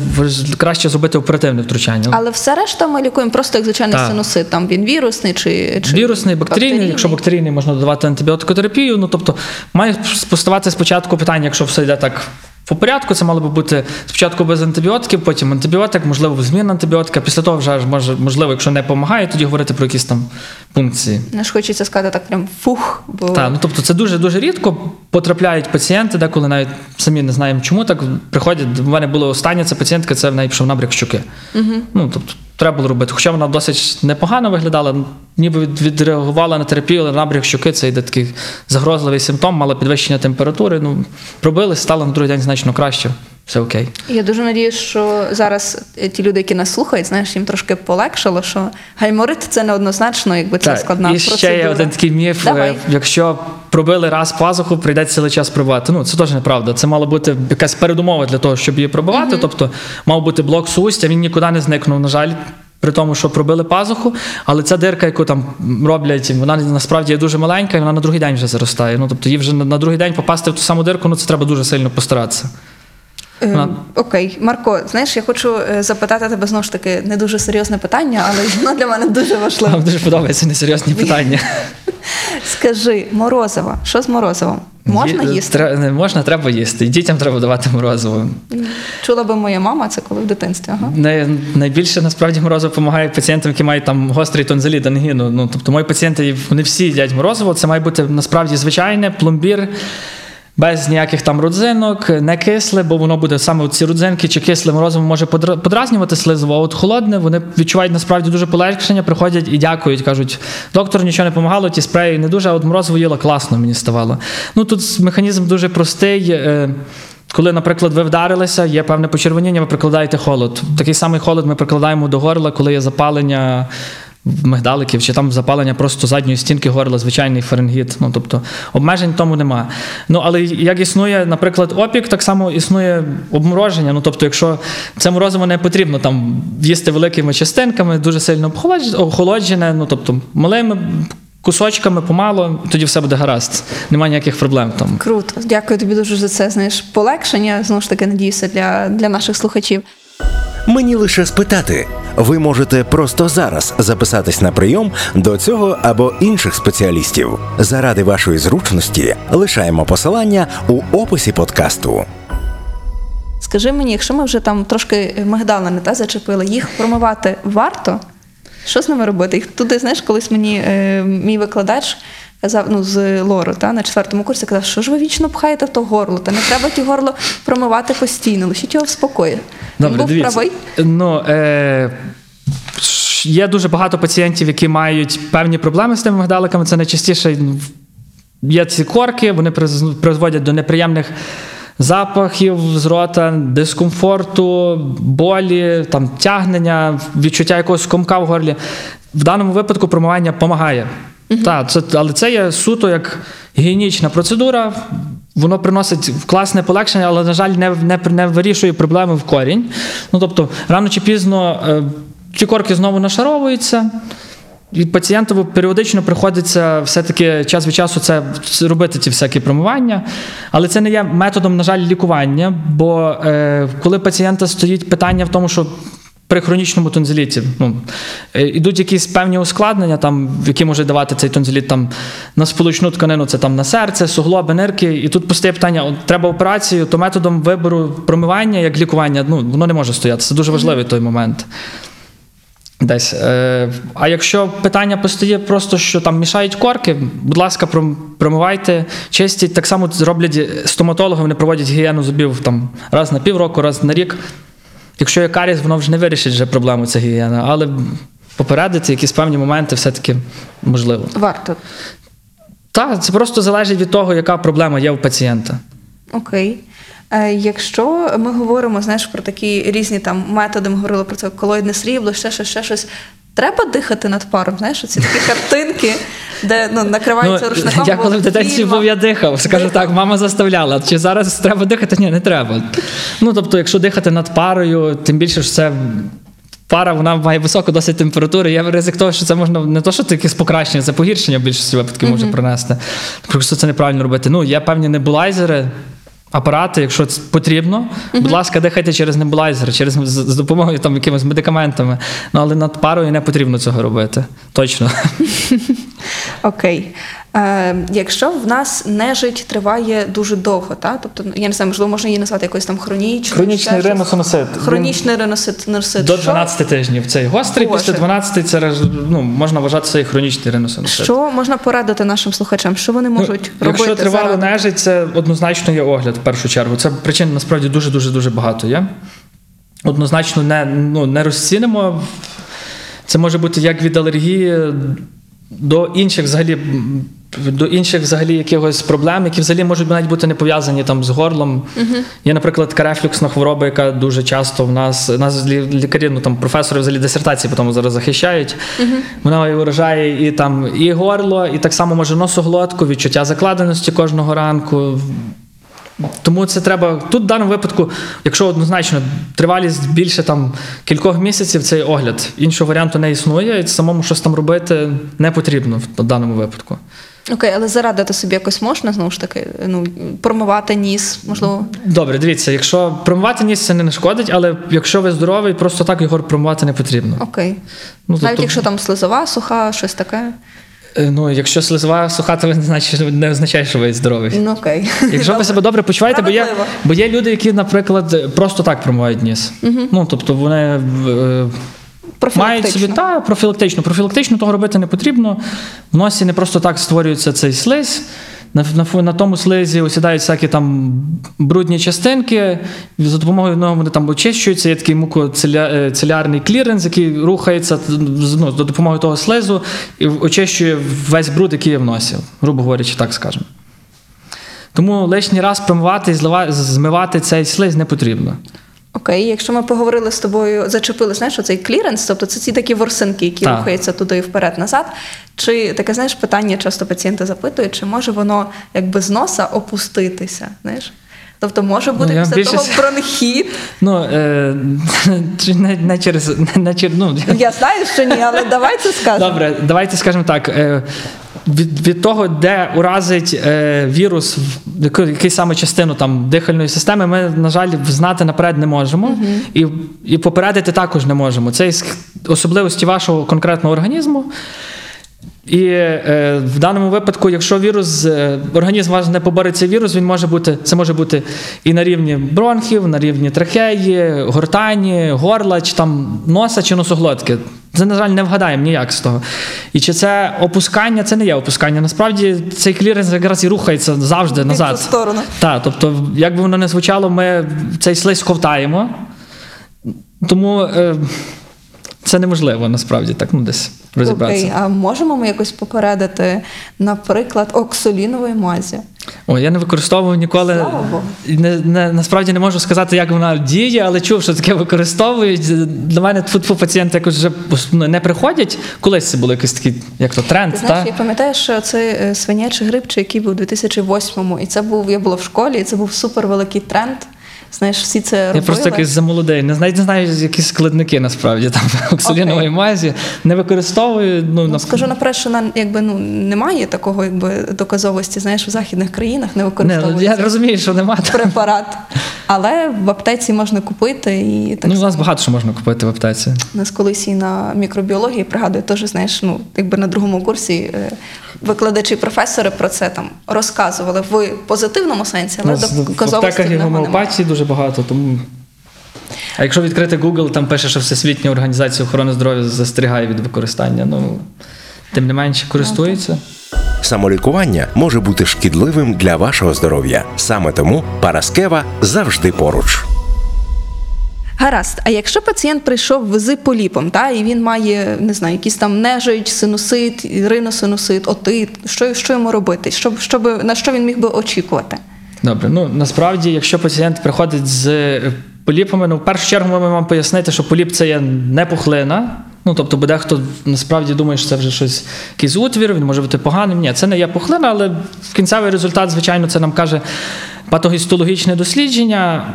краще зробити оперативне втручання. Але все решта ми лікуємо просто як звичайний Так. синусит. Там він вірусний чи, чи Вірусний, бактерійний, якщо бактерійний, можна додавати антибіотикотерапію. Ну тобто має поставати спочатку питання, якщо все йде так по порядку, це мало би бути спочатку без антибіотиків, потім антибіотик, можливо, зміна антибіотика. Після того вже може, можливо, якщо не допомагає, тоді говорити про якісь там пункції. Не ж хочеться сказати так прям фух, бо Так, ну тобто це дуже дуже рідко потрапляють пацієнти, деколи навіть самі не знаємо, чому так приходять. У мене було останнє це пацієнтка, це в неї пішов набряк щуки. Угу. Ну тобто треба було робити. Хоча вона досить непогано виглядала, ніби відреагувала на терапію, але набряк щуки це йде такий загрозливий симптом, мала підвищення температури. Ну пробили, стало на другий день значно краще. Все окей. я дуже надіюсь, що зараз ті люди, які нас слухають, знаєш, їм трошки полегшало, що гайморит це неоднозначно, якби це складна і процедура. ще є один такий міф. Давай. е, Якщо пробили раз пазуху, прийдеться цілий час пробивати. Ну це теж неправда. Це мало бути якась передумова для того, щоб її пробивати. Тобто мав бути блок суустя, він нікуди не зникнув, на жаль. При тому, що пробили пазуху, але ця дирка, яку там роблять, вона насправді є дуже маленька, і вона на другий день вже заростає. Ну тобто їй вже на другий день попасти в ту саму дирку, ну це треба дуже сильно постаратися. Вона- Окей, Марко, знаєш, я хочу е, запитати тебе знову ж таки не дуже серйозне питання, але воно для мене дуже важливе. Вам дуже подобаються несерйозні питання. Скажи, морозиво, що з морозивом? Можна Є- їсти? Тре- не можна, треба їсти. І дітям треба давати морозиво. Чула би моя мама це коли в дитинстві. Ага. Не, найбільше насправді морозиво допомагає пацієнтам, які мають там гострий тонзиліт, ангіну. Ну, тобто мої пацієнти вони всі їдять морозиво. Це має бути насправді звичайне пломбір. Без ніяких там родзинок, не кисле, бо воно буде саме ці родзинки чи кисле морозиво може подразнювати слизово, а от холодне, вони відчувають насправді дуже полегшення, приходять і дякують. Кажуть, доктор нічого не допомагало, ті спреї не дуже, а от морозиво їла класно, мені ставало. Ну тут механізм дуже простий. е, Коли, наприклад, ви вдарилися, є певне почервоніння, ви прикладаєте холод. Такий самий холод ми прикладаємо до горла, коли є запалення мигдаликів, чи там запалення просто задньої стінки горла, звичайний фаренгіт. Ну тобто обмежень тому нема. Ну але як існує, наприклад, опік, так само існує обмороження. Ну тобто, якщо це морозиво не потрібно там їсти великими частинками, дуже сильно охолоджене, ну тобто малими. Кусочками помало, тоді все буде гаразд. Немає ніяких проблем там. Круто, дякую тобі дуже за це. Знаєш, полегшення знову ж таки надіюся для, для наших слухачів. Мені лише спитати. Ви можете просто зараз записатись на прийом до цього або інших спеціалістів. Заради вашої зручності лишаємо посилання у описі подкасту. Скажи мені, якщо ми вже там трошки мигдалини та зачепили, їх промивати варто? Що з ними робити? Їх туди, знаєш, колись мені е, мій викладач ну, з лору, та, на четвертому курсі казав, що ж ви вічно пхаєте в то горло, та не треба ті горло промивати постійно, лишіть його в спокої. Він був дивіться. правий. Ну, е, є дуже багато пацієнтів, які мають певні проблеми з тими мигдаликами. Це найчастіше ну, є ці корки, вони призводять до неприємних запахів з рота, дискомфорту, болі, там, тягнення, відчуття якогось комка в горлі. В даному випадку промивання допомагає. Так, це, але це є суто як гігієнічна процедура. Воно приносить класне полегшення, але, на жаль, не, не, не вирішує проблеми в корінь. Ну, тобто, рано чи пізно е, ті корки знову нашаровуються. І пацієнтові періодично приходиться все-таки час від часу це робити ці всякі промивання, але це не є методом, на жаль, лікування. Бо е, коли пацієнта стоїть питання в тому, що при хронічному тонзиліті ну, е, ідуть якісь певні ускладнення, там, які може давати цей тонзиліт там, на сполучну тканину, це там на серце, суглоби, нирки. І тут постає питання: от, треба операцію, то методом вибору промивання як лікування, ну, воно не може стояти. Це дуже важливий той момент. Десь. Е, а якщо питання постає просто, що там мішають корки, будь ласка, промивайте, чистіть. Так само роблять стоматологи, вони проводять гігієну зубів там, раз на півроку, раз на рік. Якщо є каріс, воно вже не вирішить вже проблему ця гігієна, але попередити якісь певні моменти все-таки можливо. Варто. Так, це просто залежить від того, яка проблема є у пацієнта. Окей. Е, Якщо ми говоримо знаєш, про такі різні там методи, ми говорили про це колоїдне срібло, ще щось, ще щось. Треба дихати над паром, знаєш, оці такі картинки, де ну, накриваються рушником. я коли в дитинстві був, я дихав. Скажу так, мама заставляла. Чи зараз треба дихати? Ні, не треба. Ну тобто, якщо дихати над парою, тим більше що це. Пара вона має високу досить температуру. Є ризик того, що це можна не то, що це якесь покращення, це погіршення в більшості випадків може принести. Просто це неправильно робити. Ну, є певні небулайзери, апарати, якщо це потрібно. Будь ласка, дихайте через небулайзер, через з, допомогою там якимись медикаментами. Ну але над парою не потрібно цього робити. Точно. Окей. Е, якщо в нас нежить триває дуже довго, та? тобто, ну, я не знаю, можливо, можна її назвати якось там хронічною. Хронічний ще Хронічний риносит. носит. До Що- 12 тижнів. Цей гострий, Боже. після 12 це ну, можна вважати це хронічний риносинусит. Що можна порадити нашим слухачам? Що вони можуть робити? Ну, Якщо тривало заради? нежить, це однозначно є огляд в першу чергу. Це причин насправді дуже дуже дуже багато є. Однозначно не, ну, не розцінимо. Це може бути як від алергії до інших взагалі. До інших взагалі якихось проблем, які взагалі можуть навіть бути не пов'язані там з горлом. Є, наприклад, така рефлюксна хвороба, яка дуже часто в нас, нас лікарі, ну там професори взагалі дисертації потім зараз захищають. Вона і вражає і там і горло, і так само може носоглотку, відчуття закладеності кожного ранку. Тому це треба тут в даному випадку, якщо однозначно тривалість більше там кількох місяців, цей огляд. Іншого варіанту не існує, і самому щось там робити не потрібно в даному випадку. Окей, але зарадити собі якось можна знову ж таки, ну, промивати ніс, можливо. Добре, дивіться, якщо промивати ніс, це не нашкодить, але якщо ви здоровий, просто так його промивати не потрібно. Окей. Ну, Навіть тобто- якщо там слизова, суха, щось таке. Е, Ну, якщо слизова суха, то не означає, що ви здоровий. Ну окей. Якщо ви себе добре почуваєте, бо є, бо є люди, які, наприклад, просто так промивають ніс. Ну, тобто вони е, мають собі та, профілактично. Профілактично того робити не потрібно. В носі не просто так створюється цей слизь. На, на, на тому слизі осідають всякі там брудні частинки, за допомогою нього вони там очищуються. Є такий мукоцелярний кліренс, який рухається ну, за допомогою того слизу і очищує весь бруд, який є в носі, грубо говорячи, так скажемо. Тому лишній раз промивати і змивати цей слизь не потрібно. Окей, якщо ми поговорили з тобою, зачепили, знаєш, оцей кліренс, тобто це ці такі ворсинки, які Так. рухаються туди і вперед-назад. Чи таке, знаєш, питання часто пацієнти запитують, чи може воно якби з носа опуститися? Знаєш? Тобто може бути Ну, після більше того бронхіт. Ну, е, чи не, не через. Не, через ну, Я знаю, що ні, але давай це скажемо. Добре, давайте скажемо так. Е, від, від того, де уразить е, вірус, який саме частину там дихальної системи, ми, на жаль, знати наперед не можемо. І, і попередити також не можемо. Це із особливості вашого конкретного організму. І е, в даному випадку, якщо вірус, е, організм ваш не побореться вірус, він може бути, це може бути і на рівні бронхів, на рівні трахеї, гортані, горла, чи там носа чи носоглотки. Це, на жаль, не вгадаємо ніяк з того. І чи це опускання, це не є опускання. Насправді цей кліренс якраз і рухається завжди ту назад. сторону. Так, тобто, як би воно не звучало, ми цей слизь ковтаємо. Тому е, це неможливо насправді так ну, десь розібратися. Окей, а можемо ми якось попередити, наприклад, оксолінової мазі? О, я не використовував ніколи. Не, не, насправді не можу сказати, як вона діє, але чув, що таке використовують. Для мене тут пацієнти якось вже ну, не приходять. Колись це було якийсь такий, як то тренд. Ти знаєш, та? я пам'ятаю, що це е, свинячий грип, чи який був у 2008-му, і це був, я була в школі, і це був супер великий тренд. Знаєш, всі це робили. Я просто якийсь замолодий. Не знаю, не знаю, які складники насправді там оксалінової мазі. Не використовую. Ну, Ну, на- скажу наперед, що на, якби, ну, немає такого якби, доказовості, знаєш, в західних країнах не не, ну, я розумію, що немає. препарат. Але в аптеці можна купити і так Ну, у нас багато що можна купити в аптеці. У Нас колись і на мікробіології пригадую, теж знаєш, ну якби на другому курсі е, викладачі професори про це там розказували в позитивному сенсі, У але нас в аптеках і гомеопатії дуже багато, тому. А якщо відкрити Google, там пише, що Всесвітня організація охорони здоров'я застерігає від використання. Ну, тим не менше користується. Самолікування може бути шкідливим для вашого здоров'я. Саме тому Параскева завжди поруч. Гаразд, а якщо пацієнт прийшов з поліпом, та і він має не знаю, якісь там нежить, синусит, риносинусит, отит, що, що йому робити? Щоб, щоб, на що він міг би очікувати? Добре, ну насправді, якщо пацієнт приходить з е, поліпами, ну в першу чергу ми маємо пояснити, що поліп це є не пухлина. Ну, тобто, бо дехто насправді думає, що це вже щось, якийсь утвір, він може бути поганим. Ні, це не є пухлина, але кінцевий результат, звичайно, це нам каже патогістологічне дослідження.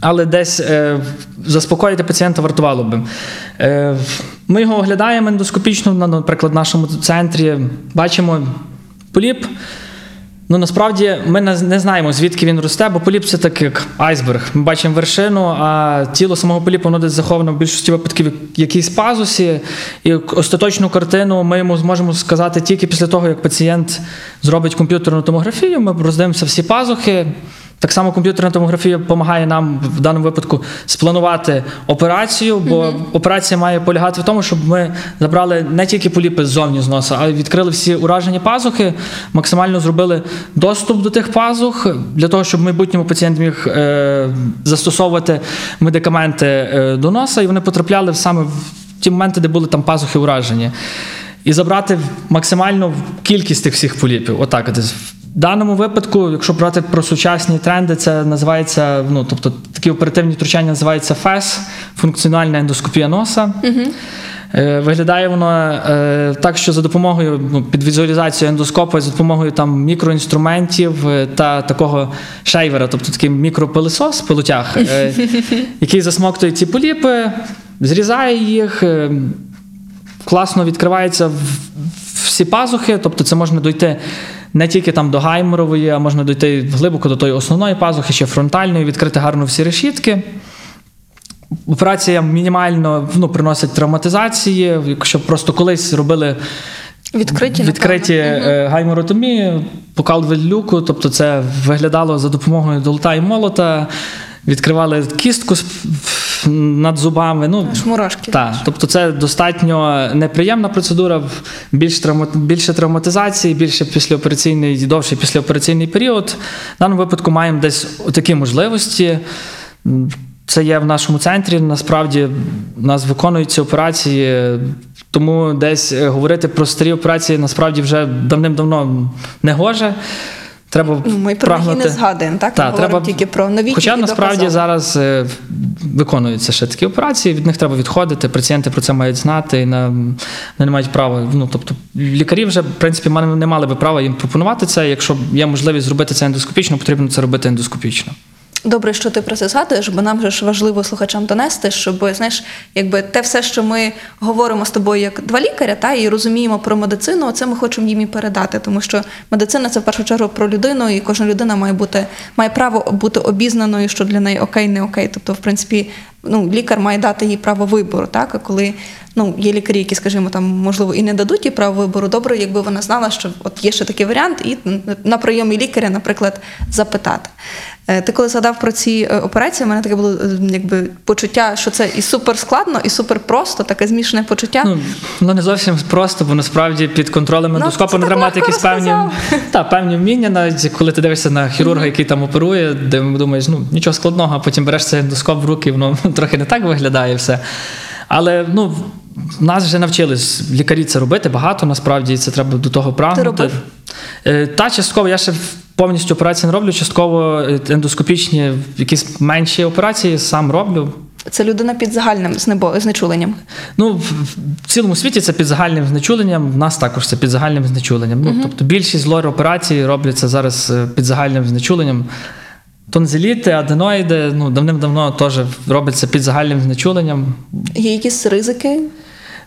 Але десь е, заспокоїти пацієнта вартувало би. Е, ми його оглядаємо ендоскопічно, наприклад, в нашому центрі, бачимо поліп. Ну насправді ми не знаємо, звідки він росте, бо поліп це так як айсберг. Ми бачимо вершину, а тіло самого поліпу воно десь заховано в більшості випадків в якійсь пазусі. І остаточну картину ми йому зможемо сказати тільки після того, як пацієнт зробить комп'ютерну томографію. Ми роздивимося всі пазухи. Так само комп'ютерна томографія допомагає нам в даному випадку спланувати операцію, бо операція має полягати в тому, щоб ми забрали не тільки поліпи ззовні з носа, а й відкрили всі уражені пазухи, максимально зробили доступ до тих пазух для того, щоб в майбутньому пацієнт міг е, застосовувати медикаменти е, до носа, і вони потрапляли саме в ті моменти, де були там пазухи уражені. І забрати максимальну кількість тих всіх поліпів. Отак. десь. В даному випадку, якщо брати про сучасні тренди, це називається, ну тобто такі оперативні втручання називаються ФЕС, функціональна ендоскопія носа. Е, Виглядає воно е, так, що за допомогою ну, під візуалізацією ендоскопу, за допомогою там мікроінструментів е, та такого шейвера, тобто такий мікропилисос, пилотяг, е, який засмоктує ці поліпи, зрізає їх. класно відкриваються в- всі пазухи, тобто це можна дойти не тільки там до гайморової, а можна дойти глибоко до тої основної пазухи, ще фронтальної, відкрити гарно всі решітки. Операція мінімально ну, приносить травматизації. Якщо просто колись робили Відкриті, відкриті е, гайморотомії, покал люку, тобто це виглядало за допомогою долота і молота, відкривали кістку над зубами. Ну, Шмурашки. так, тобто це достатньо неприємна процедура, більш травма, більше травматизації, більше післяопераційний, довший післяопераційний період. В даному випадку маємо десь такі можливості. Це є в нашому центрі. Насправді у нас виконуються операції, тому десь е, говорити про старі операції насправді вже давним-давно не гоже. Треба Ну, ми про них не згадуємо, так? Ми Так, говоримо треба... тільки про новітні Хоча насправді зараз е, виконуються ще такі операції, від них треба відходити. Пацієнти про це мають знати і на, не мають права. Ну тобто лікарі вже в принципі не мали би права їм пропонувати це. Якщо є можливість зробити це ендоскопічно, потрібно це робити ендоскопічно. Добре, що ти про це згадуєш, бо нам же ж важливо слухачам донести, щоб знаєш, якби те все, що ми говоримо з тобою як два лікаря, та і розуміємо про медицину, це ми хочемо їм і передати. Тому що медицина це в першу чергу про людину, і кожна людина має бути має право бути обізнаною, що для неї окей, не окей. Тобто, в принципі, ну лікар має дати їй право вибору, так а коли ну, є лікарі, які, скажімо, там, можливо, і не дадуть їй право вибору. Добре, якби вона знала, що от є ще такий варіант, і на прийомі лікаря, наприклад, запитати. Е, Ти коли згадав про ці е, операції, у мене таке було е, якби почуття, що це і супер складно, і супер просто, таке змішане почуття. Ну, ну не зовсім просто, бо насправді під контролем Ну, ендоскопу не треба мати якісь певні, та, певні вміння, навіть коли ти дивишся на хірурга, який там оперує, де думаєш, ну нічого складного, а потім береш цей ендоскоп в руки, воно трохи не так виглядає все. Але ну, нас вже навчились лікарі це робити багато, насправді це треба до того прагнути. робив? Е, Та частково я ще повністю операції не роблю, частково е, ендоскопічні якісь менші операції сам роблю. Це людина під загальним знечуленням. Ну, в, цілому світі це під загальним знечуленням, в нас також це під загальним знечуленням. Ну, тобто більшість лор операцій робляться зараз е, під загальним знечуленням. Тонзиліти, аденоїди, ну, давним-давно теж робляться під загальним знечуленням. Є якісь ризики?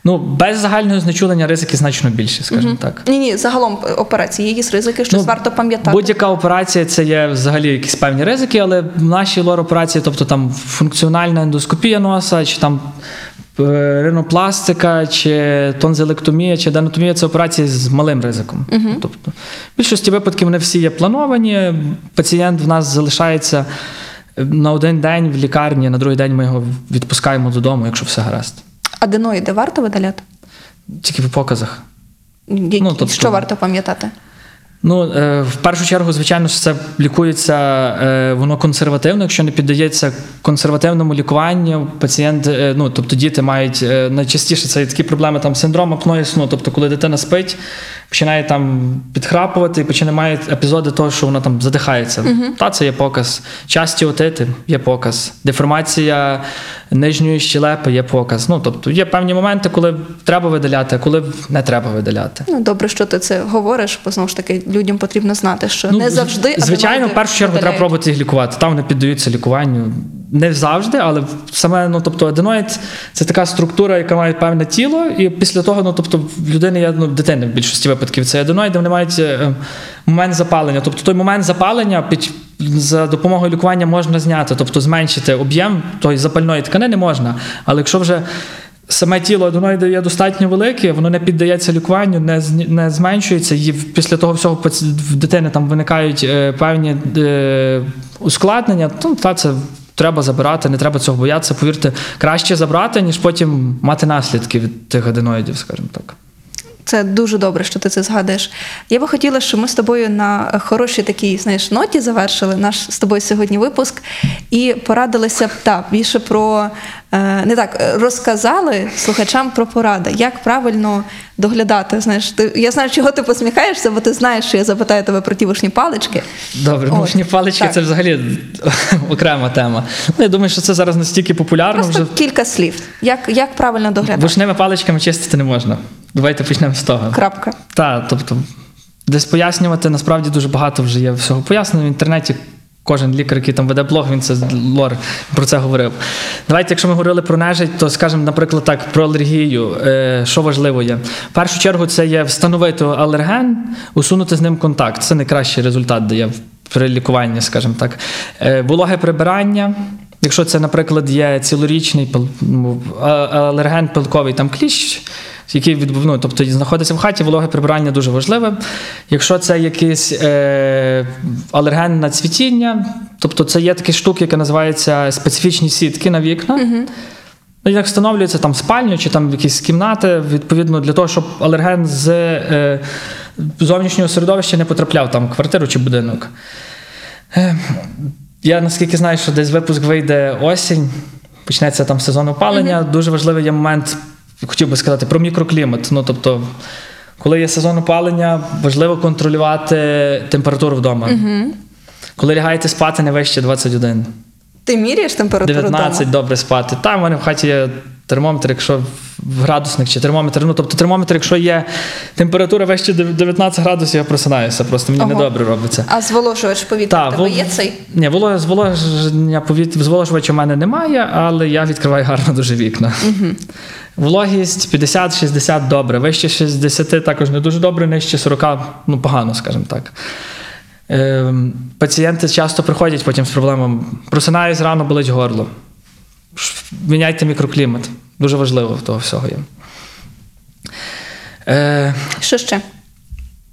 Ну, без загального знечулення ризики значно більші, скажімо так. Ні, ні, загалом е, операції. Є якісь ризики, щось Ну, варто пам'ятати. Будь-яка операція це є взагалі якісь певні ризики, але в нашій лор-операції, тобто там функціональна ендоскопія носа, чи там е, ринопластика, чи тонзилектомія, чи денотомія це операції з малим ризиком. Тобто, в більшості випадків вони всі є плановані. Пацієнт в нас залишається на один день в лікарні, на другий день ми його відпускаємо додому, якщо все гаразд. Аденоїди варто видаляти? Тільки в показах. Які, Ну, тобто- Що варто пам'ятати? Ну, е, в першу чергу, звичайно, що це лікується е, воно консервативно, якщо не піддається консервативному лікуванню, пацієнт, е, ну тобто діти мають найчастіше це такі проблеми там синдром апної сну. Тобто, коли дитина спить, починає там підхрапувати починає епізоди того, що вона там задихається. Та це є показ. Часті отити є показ. Деформація нижньої щелепи є показ. Ну тобто є певні моменти, коли треба видаляти, а коли не треба видаляти. Ну, добре, що ти це говориш, бо знову ж таки людям потрібно знати, що не завжди. Ну, Звичайно, в першу чергу треба видаляють. пробувати їх лікувати. Там вони піддаються лікуванню. Не завжди, але саме, ну тобто, аденоїд це така структура, яка має певне тіло, і після того, ну тобто, в людини є ну, дитини в більшості випадків. Це аденоїди, вони мають е, момент запалення. Тобто той момент запалення під за допомогою лікування можна зняти, тобто зменшити об'єм тої запальної тканини можна. Але якщо вже Саме тіло аденоїду є достатньо велике, воно не піддається лікуванню, не, не зменшується. І після того всього в дитини там виникають е, певні е, ускладнення, то та це треба забирати, не треба цього боятися. Повірте, краще забрати, ніж потім мати наслідки від тих аденоїдів, скажімо так. Це дуже добре, що ти це згадуєш. Я би хотіла, щоб ми з тобою на хорошій такій знаєш, ноті завершили наш з тобою сьогодні випуск і порадилися б та, більше про не так е, розказали слухачам про поради, як правильно доглядати. Знаєш, ти я знаю, чого ти посміхаєшся, бо ти знаєш, що я запитаю тебе про ті вишні палички. Добре, От, мушні палички так. це взагалі окрема тема. Ну, я думаю, що це зараз настільки популярно Просто вже. кілька слів. Як, як правильно доглядати? Вишними паличками чистити не можна. Давайте почнемо з того. Крапка. Так, тобто, десь пояснювати, насправді дуже багато вже є всього пояснено в інтернеті. Кожен лікар, який там веде блог, він це лор про це говорив. Давайте, якщо ми говорили про нежить, то скажемо, наприклад, так, про алергію. Е, що важливо є? В першу чергу, це є встановити алерген, усунути з ним контакт. Це найкращий результат дає при лікуванні, скажімо так. Е, вологе прибирання. Якщо це, наприклад, є цілорічний алерген пилковий там кліщ, який відбув, ну, тобто знаходиться в хаті, вологе прибирання дуже важливе. Якщо це якийсь е, алерген на цвітіння, тобто це є такі штуки, які називаються специфічні сітки на вікна. Ну, як встановлюється там спальню чи там якісь кімнати, відповідно, для того, щоб алерген з е, зовнішнього середовища не потрапляв там в квартиру чи будинок. Е, я наскільки знаю, що десь випуск вийде осінь, почнеться там сезон опалення. Дуже важливий є момент, хотів би сказати, про мікроклімат. Ну, тобто, коли є сезон опалення, важливо контролювати температуру вдома. Коли лягаєте спати не вище 21. Ти міряєш температуру 19 вдома? добре спати. Там в мене в хаті є термометр, якщо в градусник чи термометр. Ну, тобто термометр, якщо є температура вище 19 градусів, я просинаюся. Просто мені Ого. недобре робиться. А зволожувач повітря в тебе вол- є цей? Ні, воло- зволоження повітря, зволожувача в мене немає, але я відкриваю гарно дуже вікна. Вологість 50-60 добре. Вище 60 також не дуже добре, нижче 40 ну погано, скажімо так. Ем, пацієнти часто приходять потім з проблемами. Просинаюсь рано, болить горло. Міняйте мікроклімат. Дуже важливо того всього є. Е, Що ще?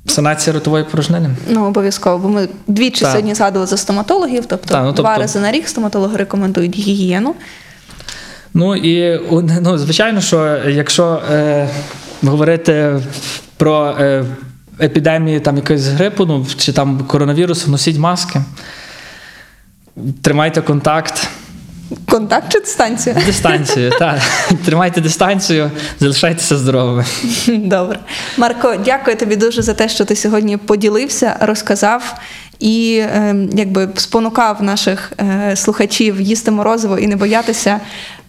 санація ротової порожнини. Ну, обов'язково, бо ми двічі Так. сьогодні згадували за стоматологів, тобто, Так, ну, два тобто- рази на рік стоматологи рекомендують гігієну. Ну і ну, звичайно, що якщо е, говорити про е, епідемії там якоїсь грипу, ну чи там коронавірусу, носіть маски, тримайте контакт, Контакт чи дистанція? дистанцію. так, тримайте дистанцію, залишайтеся здоровими. Добре. Марко, дякую тобі дуже за те, що ти сьогодні поділився, розказав і е, якби спонукав наших е, слухачів їсти морозиво і не боятися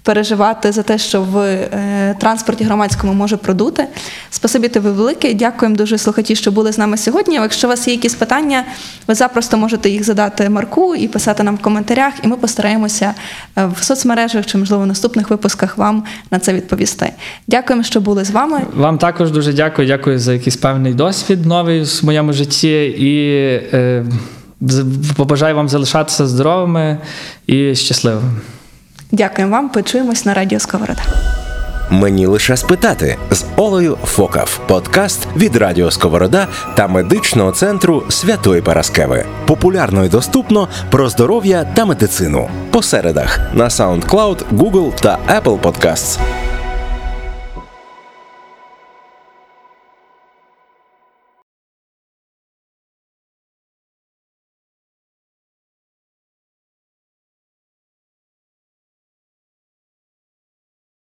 переживати за те, що в е, транспорті громадському може продути. Спасибі тобі велике. Дякуємо дуже слухачі, що були з нами сьогодні. Якщо у вас є якісь питання, ви запросто можете їх задати Марку і писати нам в коментарях, і ми постараємося е, в соцмережах чи, можливо, в наступних випусках вам на це відповісти. Дякуємо, що були з вами. Вам також дуже дякую. Дякую за якийсь певний досвід новий в моєму житті і е, побажаю вам залишатися здоровими і щасливими. Дякуємо вам. Почуємось на радіо Сковорода. Мені лише спитати з Олею Фокав. Подкаст від Радіо Сковорода та медичного центру Святої Параскеви. Популярно і доступно про здоров'я та медицину. По середах на SoundCloud, Google та Apple Podcasts.